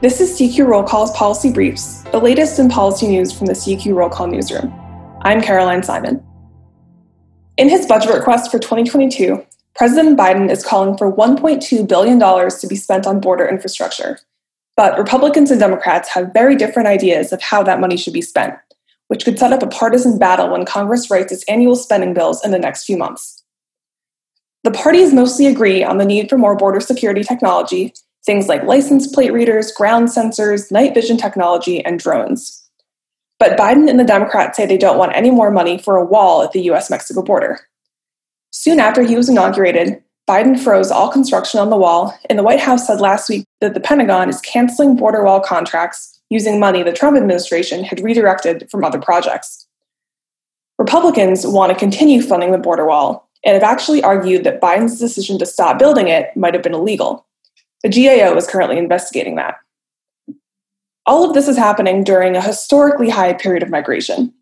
This is CQ Roll Call's Policy Briefs, the latest in policy news from the CQ Roll Call newsroom. I'm Caroline Simon. In his budget request for 2022, President Biden is calling for $1.2 billion to be spent on border infrastructure. But Republicans and Democrats have very different ideas of how that money should be spent, which could set up a partisan battle when Congress writes its annual spending bills in the next few months. The parties mostly agree on the need for more border security technology, things like license plate readers, ground sensors, night vision technology, and drones. But Biden and the Democrats say they don't want any more money for a wall at the US Mexico border. Soon after he was inaugurated, Biden froze all construction on the wall, and the White House said last week that the Pentagon is canceling border wall contracts using money the Trump administration had redirected from other projects. Republicans want to continue funding the border wall and have actually argued that Biden's decision to stop building it might have been illegal. The GAO is currently investigating that. All of this is happening during a historically high period of migration.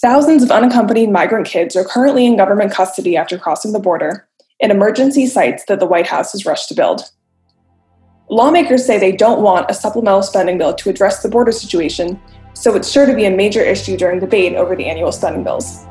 Thousands of unaccompanied migrant kids are currently in government custody after crossing the border in emergency sites that the White House has rushed to build. Lawmakers say they don't want a supplemental spending bill to address the border situation, so it's sure to be a major issue during debate over the annual spending bills.